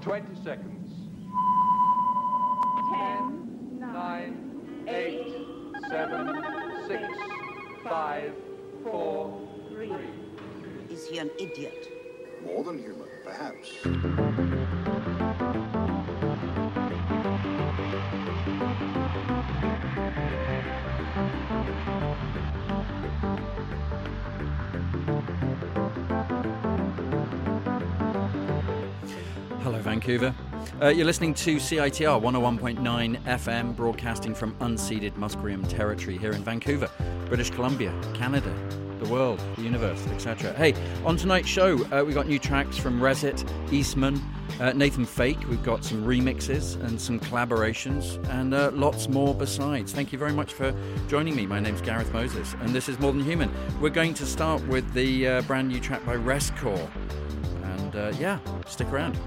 Twenty seconds. Ten, Nine, eight, seven, six, five, four, three. Is he an idiot? More than human, perhaps. Vancouver. Uh, you're listening to CITR 101.9 FM, broadcasting from unceded Musqueam territory here in Vancouver, British Columbia, Canada, the world, the universe, etc. Hey, on tonight's show, uh, we got new tracks from Resit, Eastman, uh, Nathan Fake. We've got some remixes and some collaborations, and uh, lots more besides. Thank you very much for joining me. My name's Gareth Moses, and this is More Than Human. We're going to start with the uh, brand new track by Rescore. And uh, yeah, stick around.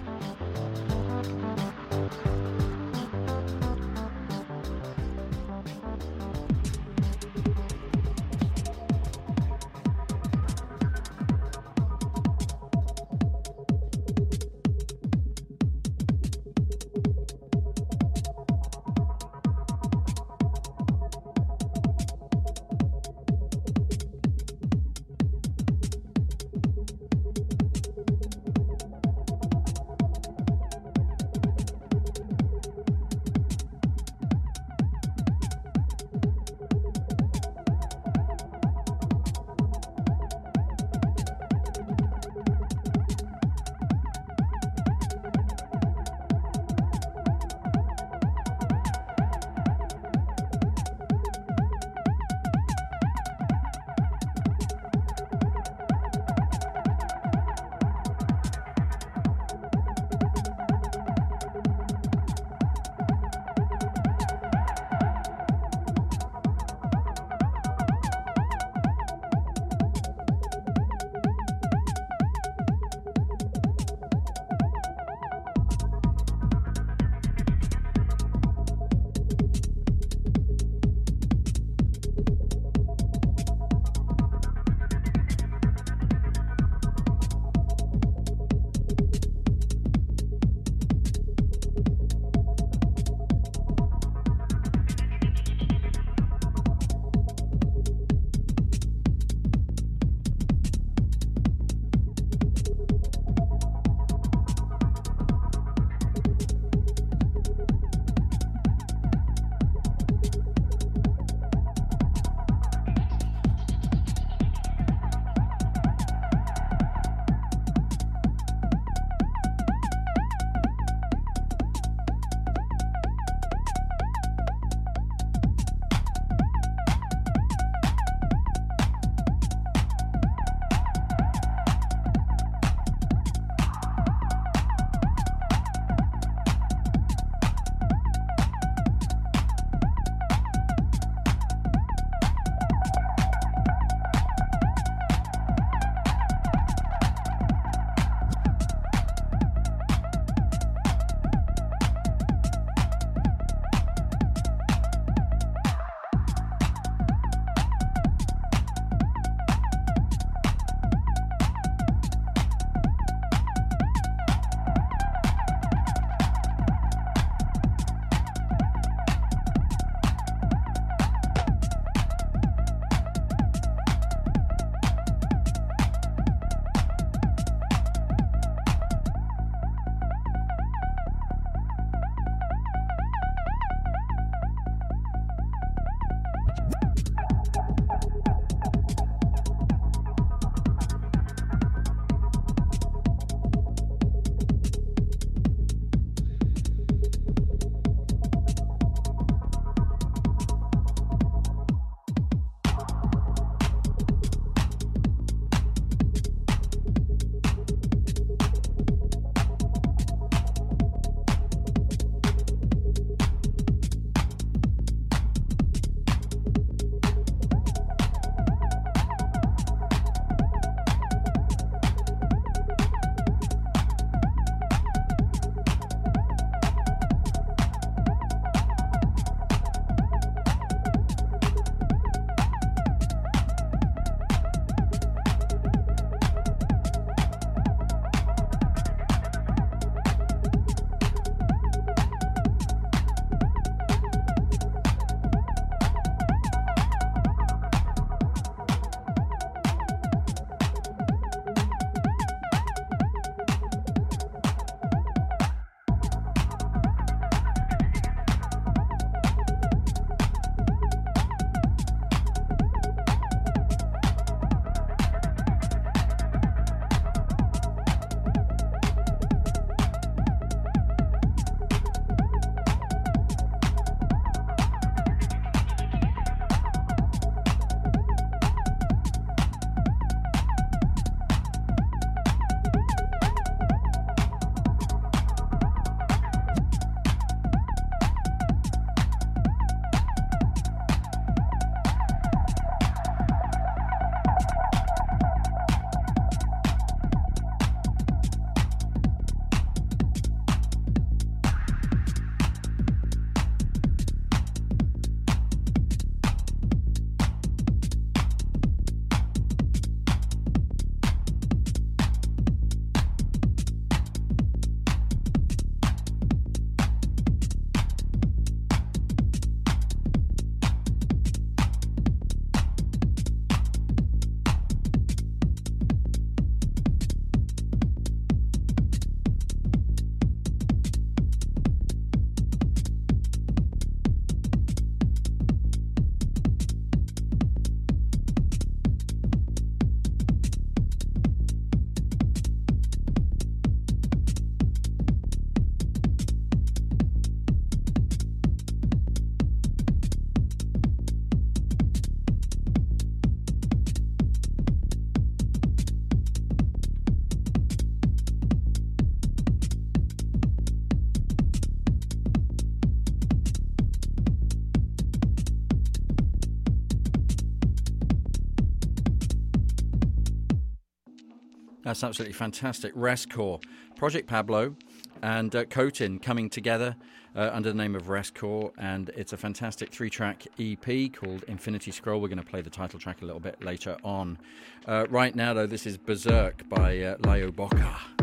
That's absolutely fantastic. Rest Corps, Project Pablo, and uh, Cotin coming together uh, under the name of Rest Corps, and it's a fantastic three-track EP called Infinity Scroll. We're going to play the title track a little bit later on. Uh, right now, though, this is Berserk by uh, Layo Boka.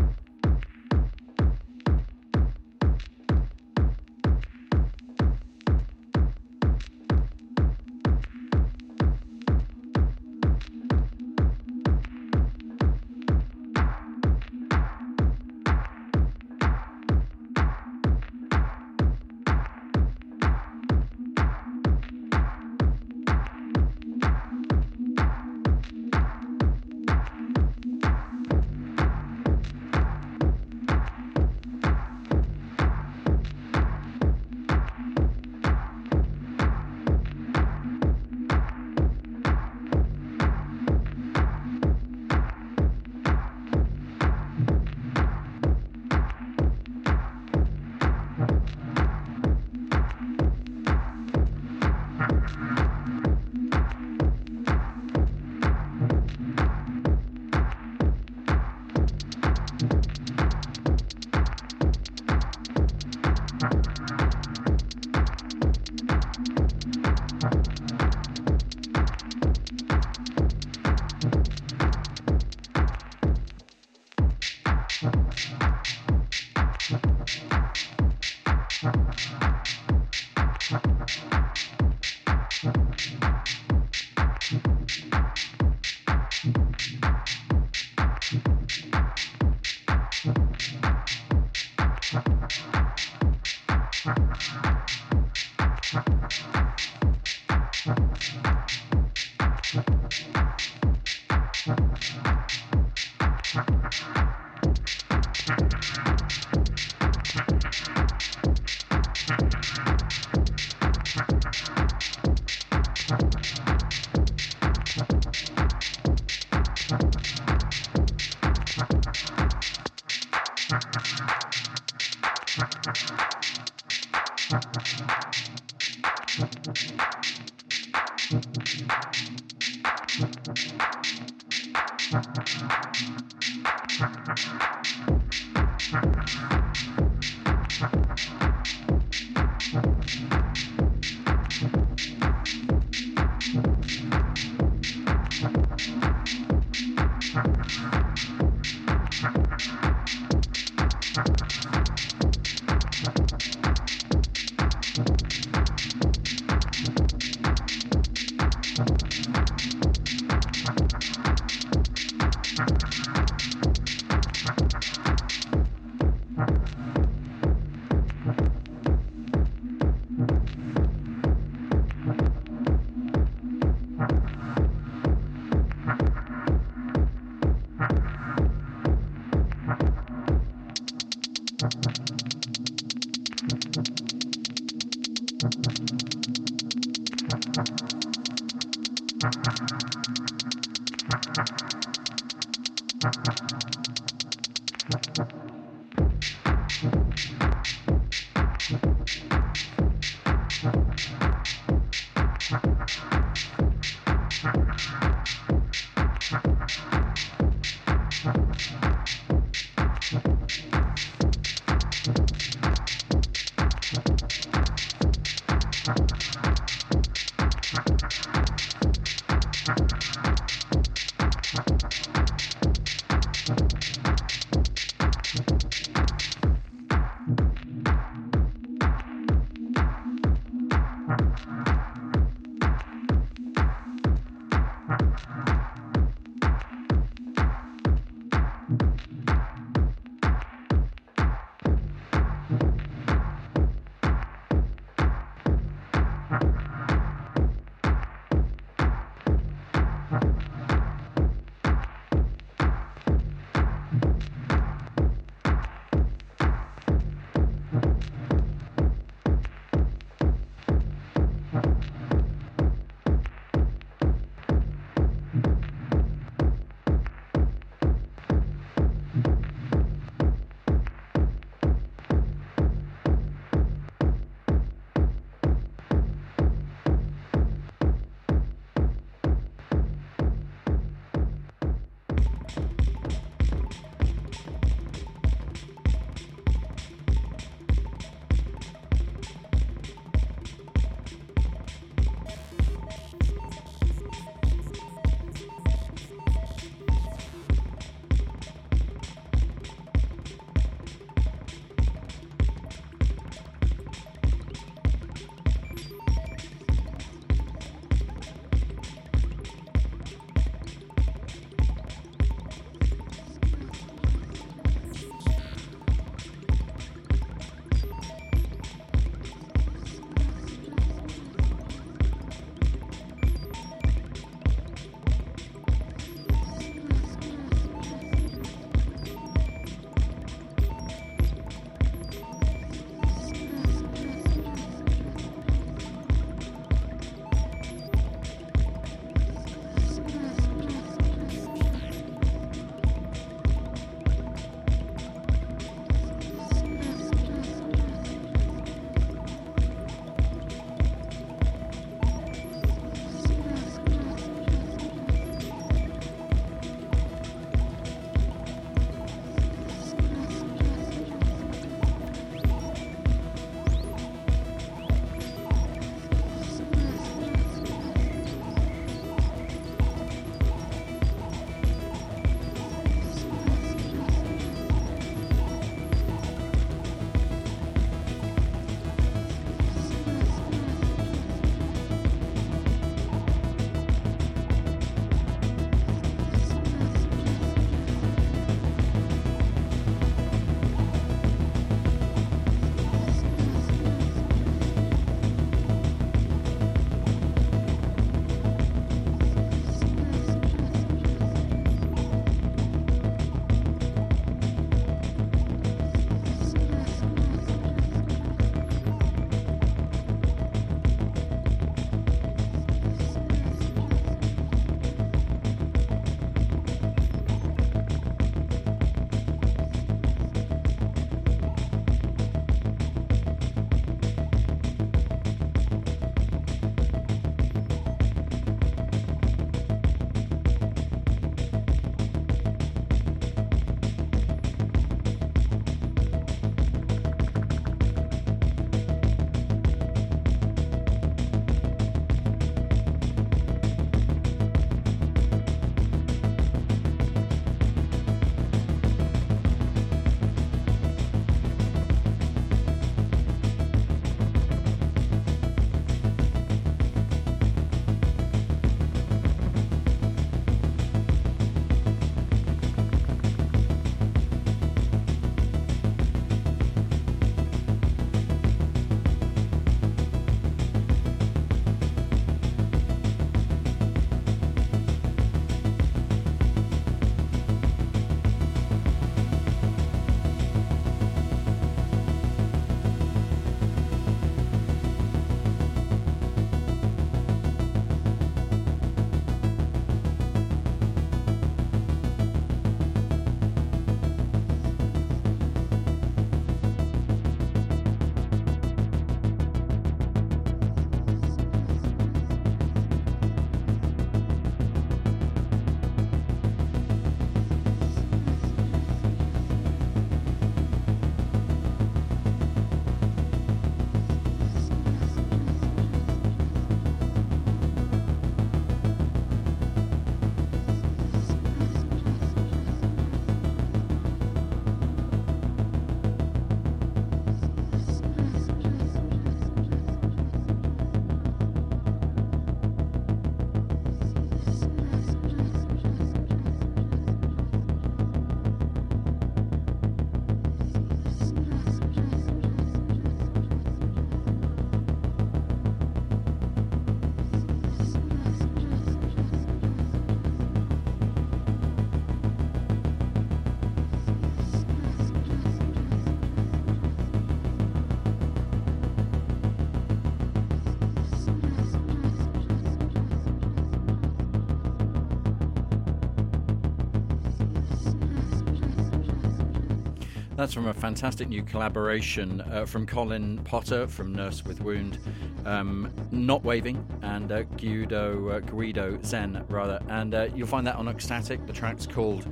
That's from a fantastic new collaboration uh, from Colin Potter from Nurse with Wound, um, Not Waving, and uh, Guido, uh, Guido Zen, rather. And uh, you'll find that on Ecstatic. The track's called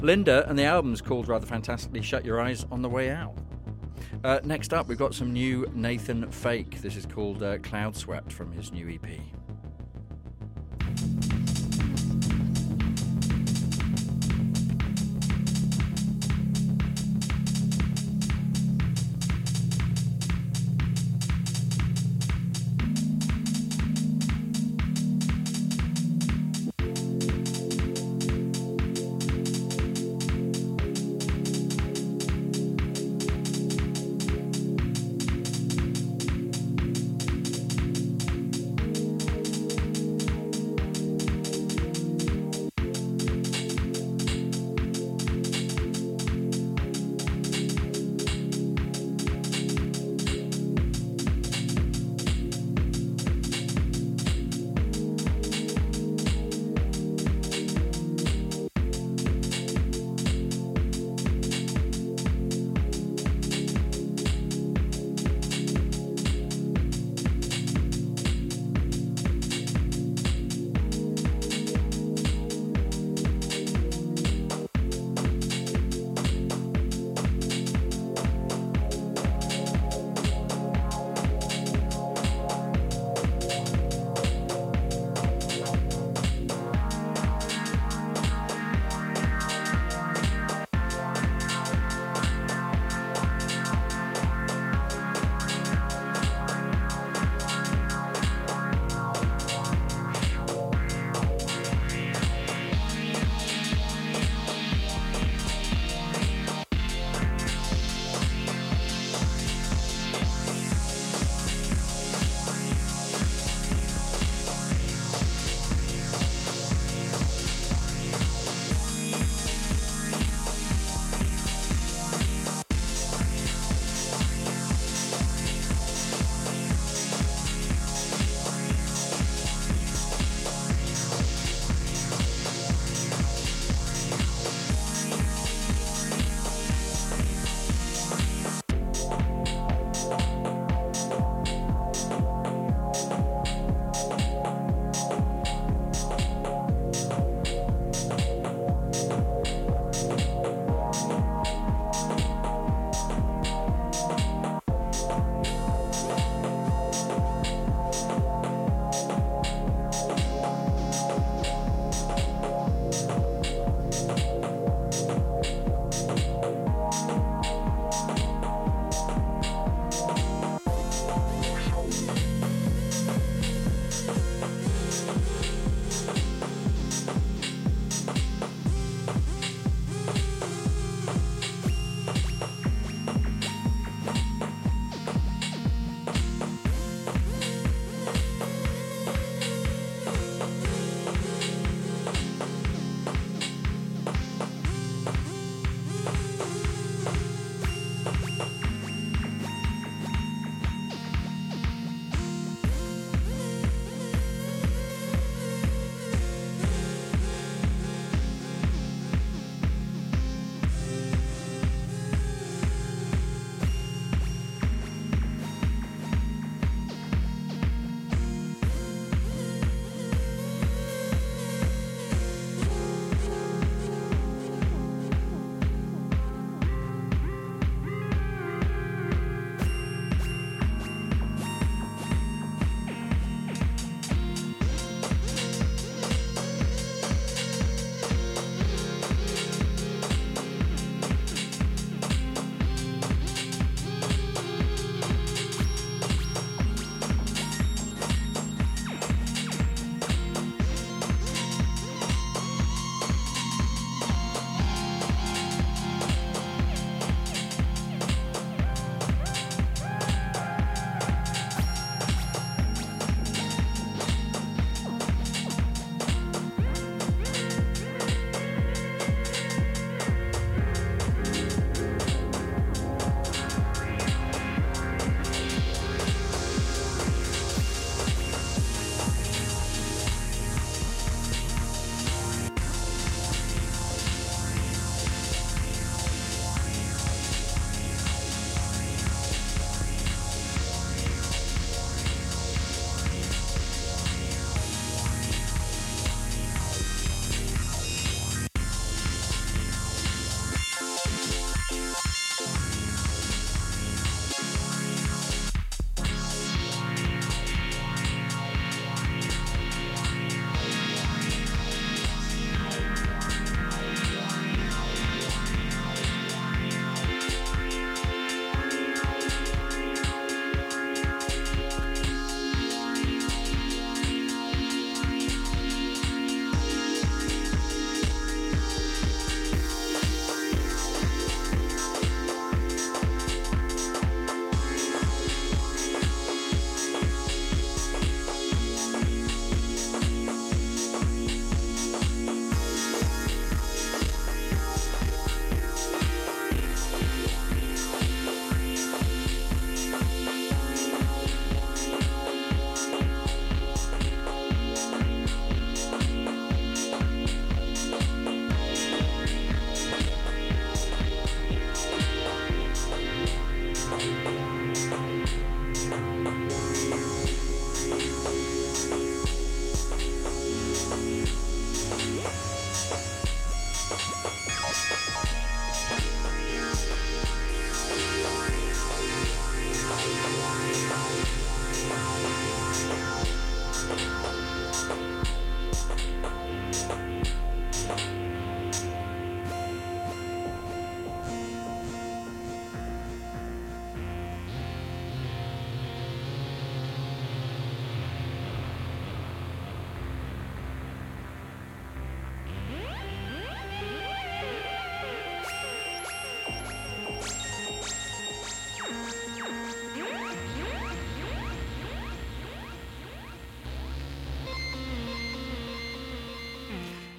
Linda, and the album's called rather fantastically Shut Your Eyes on the Way Out. Uh, next up, we've got some new Nathan Fake. This is called uh, Cloud Swept from his new EP.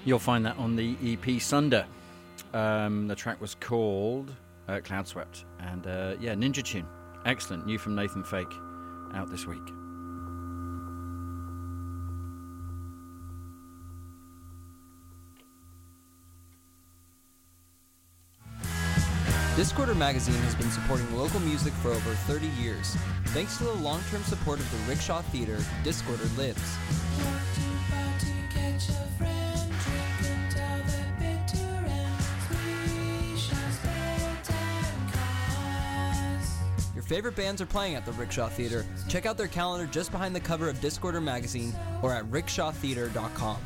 You'll find that on the EP Sunder. Um, the track was called uh, Cloud Swept. And uh, yeah, Ninja Tune. Excellent. New from Nathan Fake. Out this week. Discorder Magazine has been supporting local music for over 30 years. Thanks to the long term support of the Rickshaw Theater, Discorder lives. Favorite bands are playing at the Rickshaw Theater. Check out their calendar just behind the cover of Discorder Magazine or at rickshawtheater.com.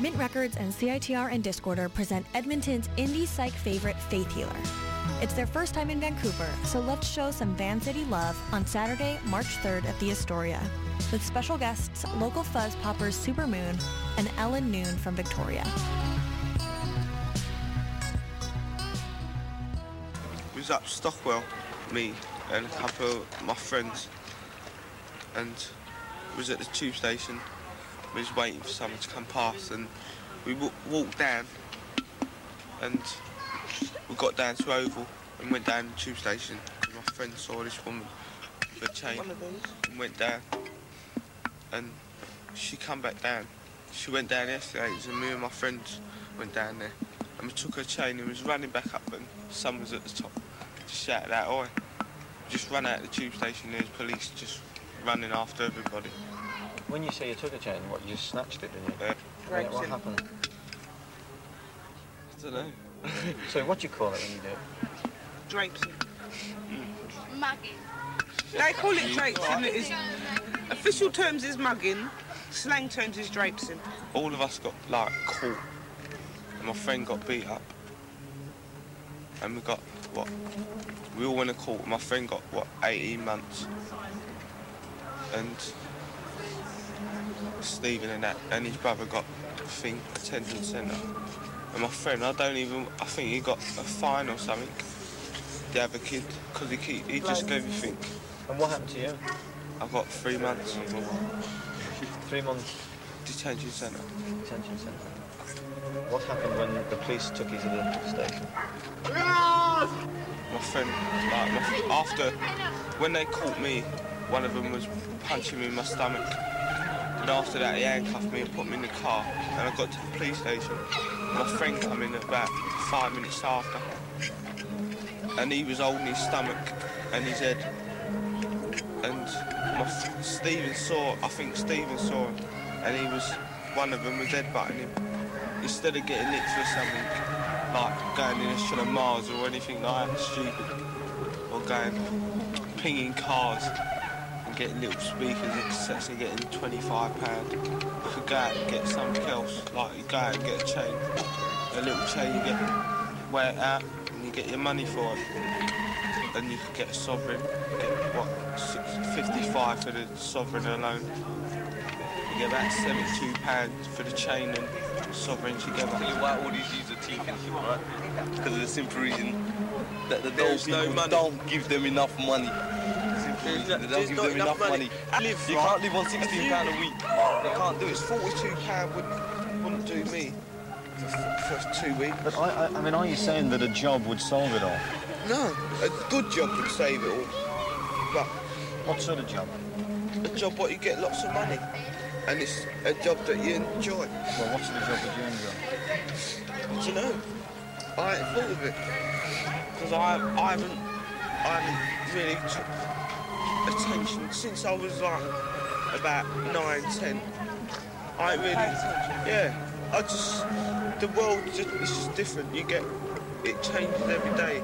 Mint Records and CITR and Discorder present Edmonton's indie psych favorite, Faith Healer. It's their first time in Vancouver, so let's show some Van City love on Saturday, March 3rd at the Astoria, with special guests local fuzz poppers Supermoon and Ellen Noon from Victoria. We was up Stockwell, me and a couple of my friends, and was at the tube station. We was waiting for someone to come past, and we w- walked down, and we got down to Oval and went down the tube station. My friend saw this woman with a chain and went down, and she come back down. She went down yesterday, and me and my friends went down there, and we took her chain and was running back up, and someone was at the top, just shouted out, "Oi!" Just ran out of the tube station. There's police just running after everybody. When you say you took a chain, what, you just snatched it, didn't you? What- what happened? I don't know. So what do you call it when you do it? drapes. Mm. Mugging. They call it drapes, and it is official terms is mugging, slang terms is drapesing. all of us got like caught and my friend got beat up and we got what we all went to court my friend got what 18 months and Stephen and that and his brother got I think detention centre and my friend I don't even I think he got a fine or something the other kid because he keep, he just gave me think And what happened to you? I got three months Three months detention centre detention centre. What happened when the police took you to the station? my friend, like, my, after, when they caught me, one of them was punching me in my stomach. And after that, he handcuffed me and put me in the car. And I got to the police station. My friend come in about five minutes after. And he was holding his stomach and his head. And my Stephen saw, I think Stephen saw him. And he was, one of them was headbutting him. Instead of getting nicked for something, like going in a shot of Mars or anything like that stupid, or going pinging cars getting little speakers and cassettes and getting twenty-five pound. You could go out and get something else, like you go out and get a chain, a little chain, you get wear it out and you get your money for it. Then you could get a sovereign, get what, six, 55 for the sovereign alone. You get about seventy-two pounds for the chain and sovereign together. tell you why all these youths are taking shit, right? Because of the simple reason that the There's dope no don't give them enough money. Simple There's no- don't there's not them enough money. I live You right. can't live on 16 pound a week. They can't do It's it. forty-two pound wouldn't, wouldn't do me for, for two weeks. But I, I, I mean, are you saying that a job would solve it all? No, a good job would save it all. But What sort of job? a job where you get lots of money, and it's a job that you enjoy. Well, what sort of job would you enjoy? I don't know. I ain't thought of it because I, I haven't, I haven't really took attention since I was like about nine, ten. I really, yeah. I just, the world just, it's just different. You get, it changes every day.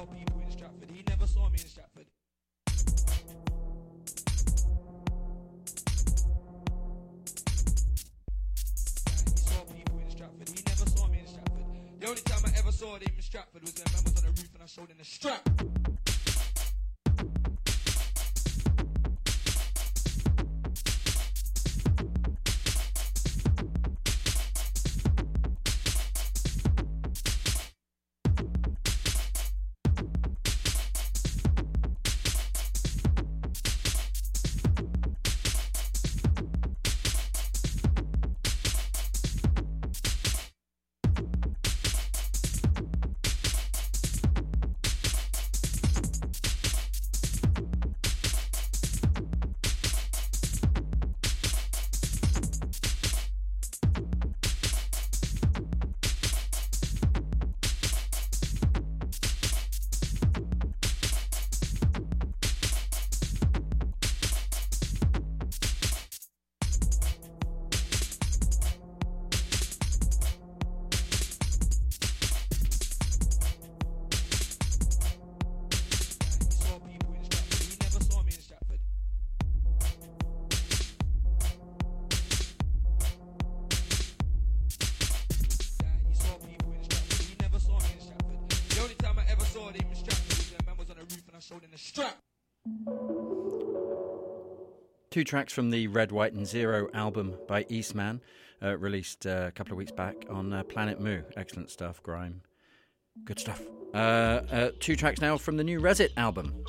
He saw people in Stratford. He never saw me in Stratford. He saw people in Stratford. He never saw me in Stratford. The only time I ever saw him in Stratford was when man was on the roof and I showed him the strap. Two tracks from the Red, White, and Zero album by Eastman, uh, released uh, a couple of weeks back on uh, Planet Mu. Excellent stuff, grime. Good stuff. Uh, uh, two tracks now from the new Rezzett album.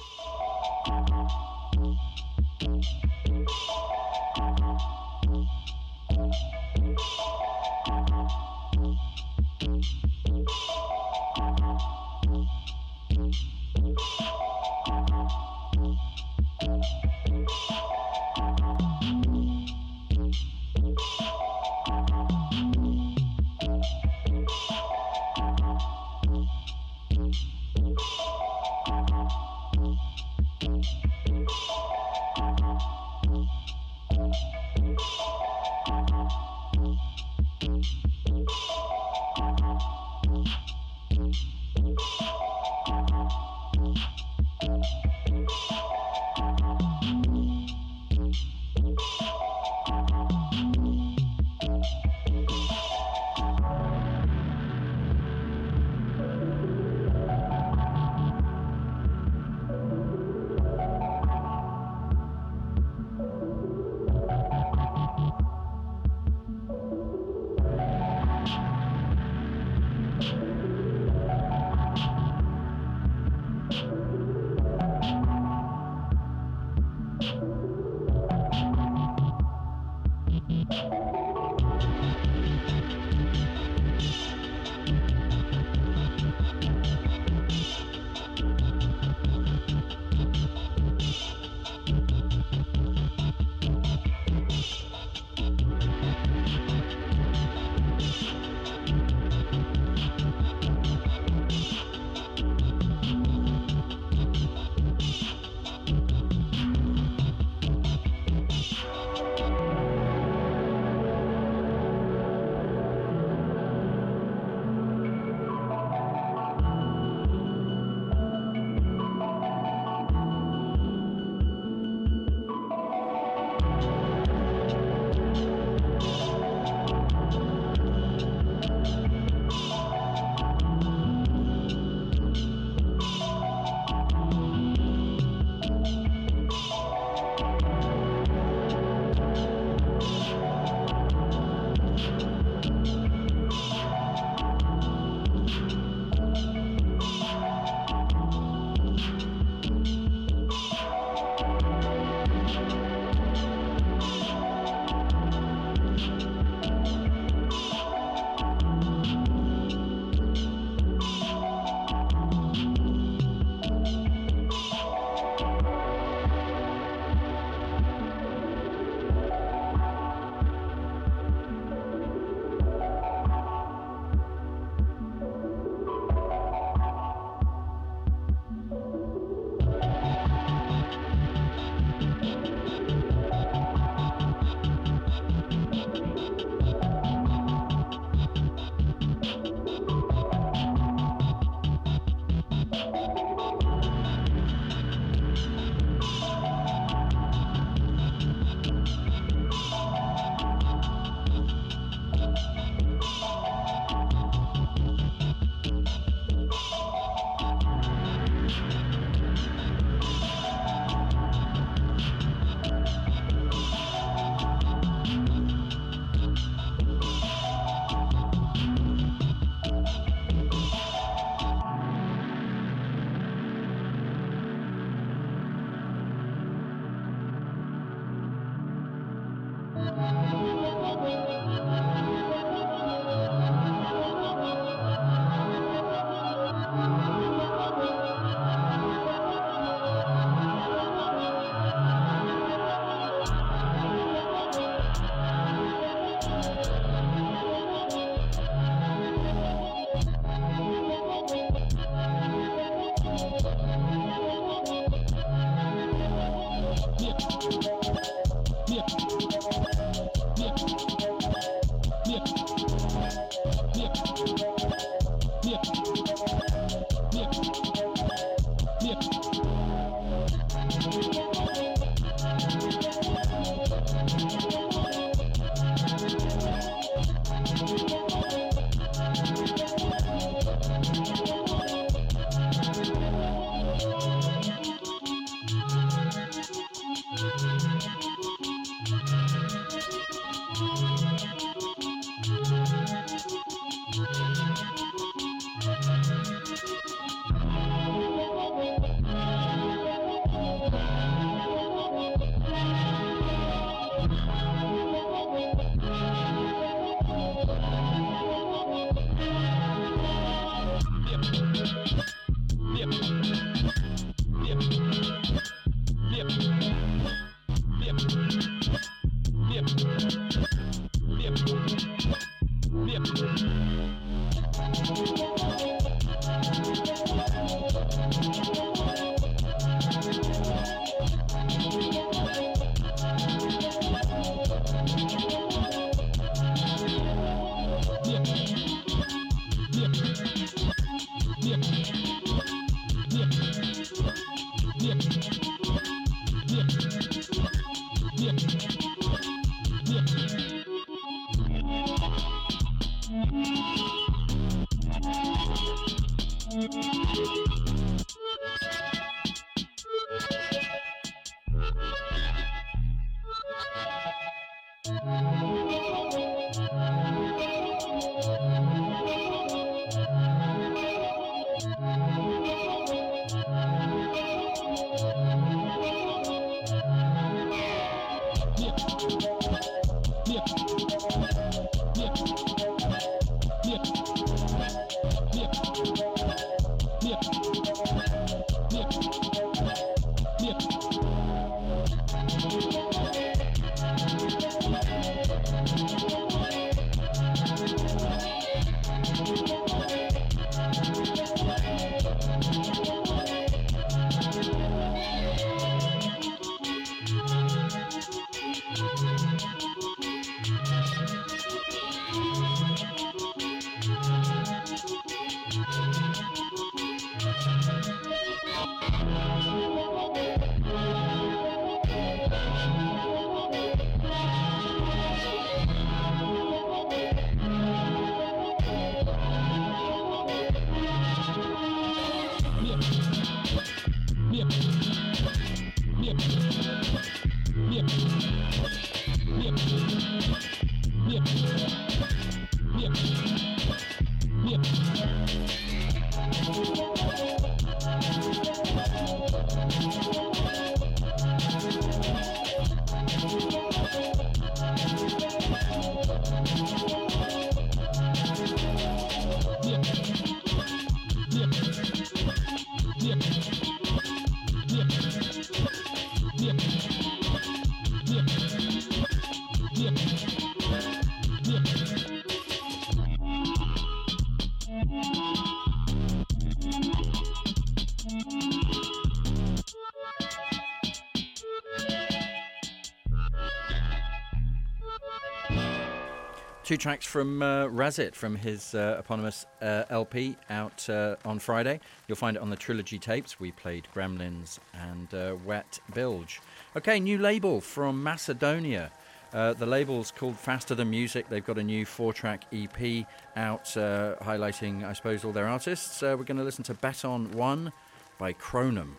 Two tracks from uh, Rezzett from his uh, eponymous uh, LP out uh, on Friday. You'll find it on the trilogy tapes. We played Gremlins and uh, Wet Bilge. Okay, new label from Macedonia. Uh, the label's called Faster Than Music. They've got a new four track EP out highlighting, I suppose, all their artists. We're going to listen to Bet on One by Chronum.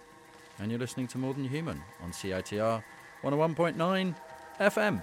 And you're listening to More Than Human on CITR 101.9 FM.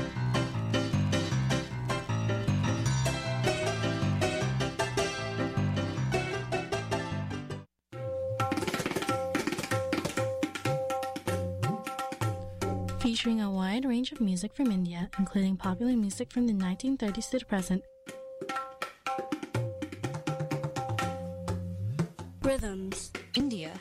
of music from India, including popular music from the 1930s to the present, Rhythms. India.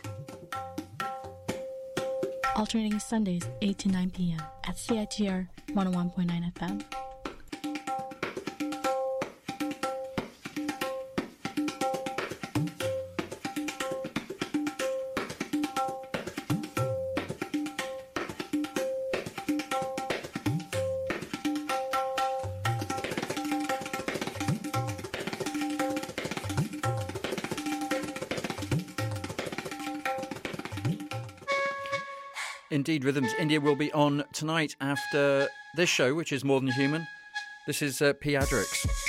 alternating Sundays 8 to 9 p.m. at CITR 101.9 FM. Indeed, Rhythms India will be on tonight after this show, which is More Than Human. This is uh, P. Adrix.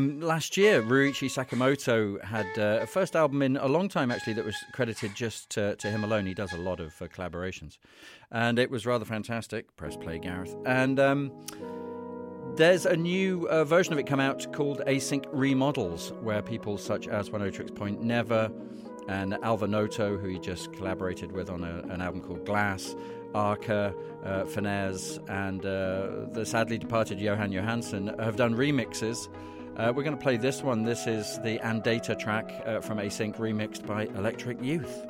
Um, last year, Ryuichi Sakamoto had uh, a first album in a long time, actually, that was credited just to, to him alone. He does a lot of uh, collaborations. And it was rather fantastic. Press play, Gareth. And um, there's a new uh, version of it come out called Async Remodels, where people such as Oneohtrix Point Never and Alva Noto, who he just collaborated with on a, an album called Glass, Arca, uh, Fennesz, and uh, the sadly departed Jóhann Jóhannsson have done remixes. Uh, we're going to play this one. This is the Andata track uh, from Async, remixed by Electric Youth.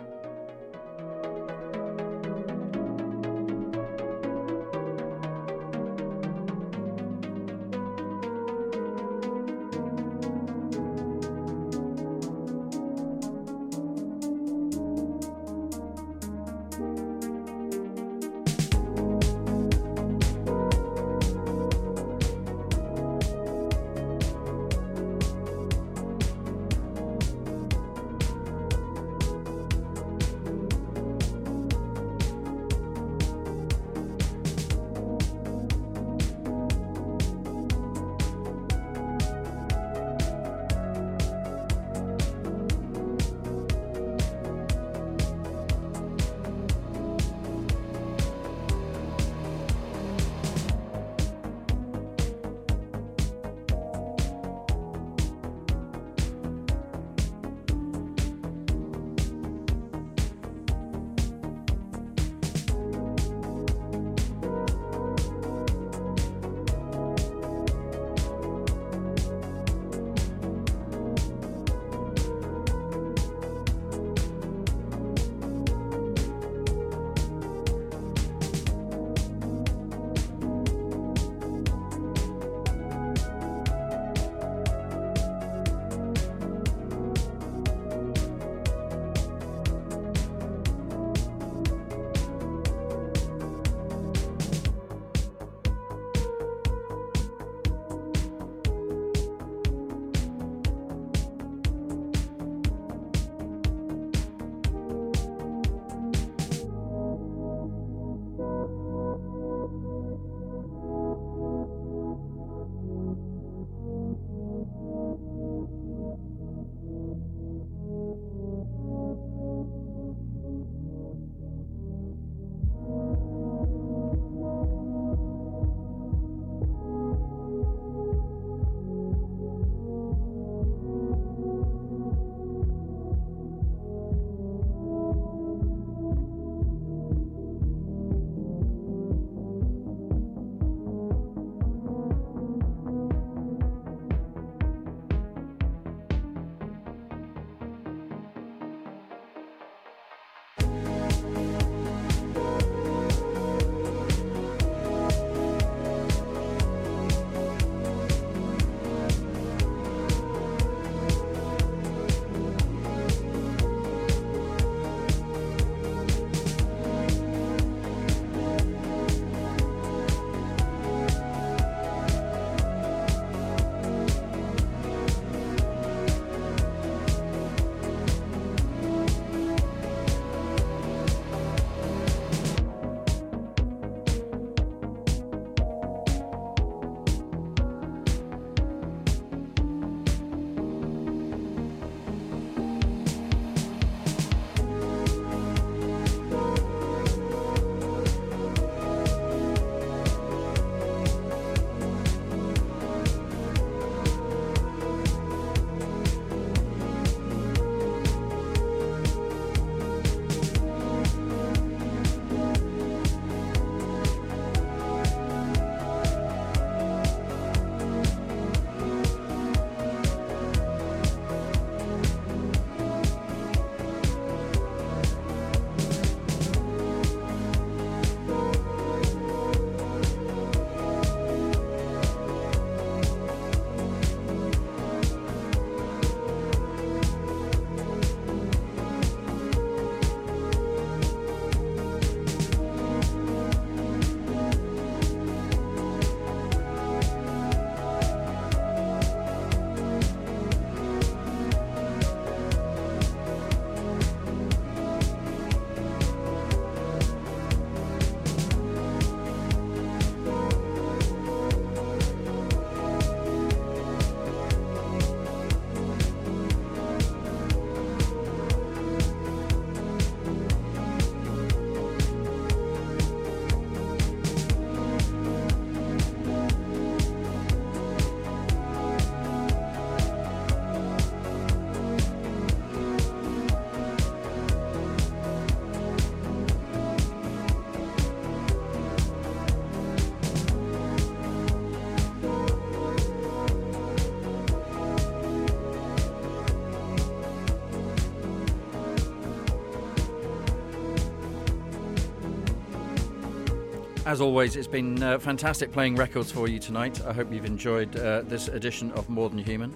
As always, it's been uh, fantastic playing records for you tonight. I hope you've enjoyed uh, this edition of More Than Human.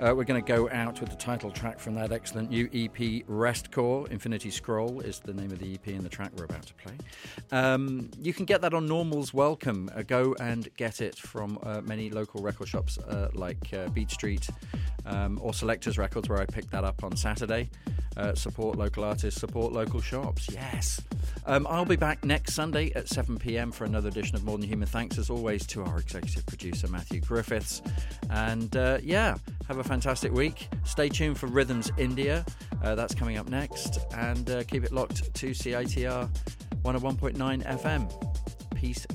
Uh, we're going to go out with the title track from that excellent new EP, Rest Core. Infinity Scroll is the name of the EP and the track we're about to play. Um, you can get that on Normal's Welcome. Uh, go and get it from uh, many local record shops uh, like uh, Beat Street um, or Selectors Records, where I picked that up on Saturday. Uh, support local artists, support local shops. Yes. Um, I'll be back next Sunday at 7 pm for another edition of More Than Human. Thanks as always to our executive producer, Matthew Griffiths. And uh, yeah, have a fantastic week. Stay tuned for Rhythms India. Uh, that's coming up next. And uh, keep it locked to CITR 101.9 FM. Peace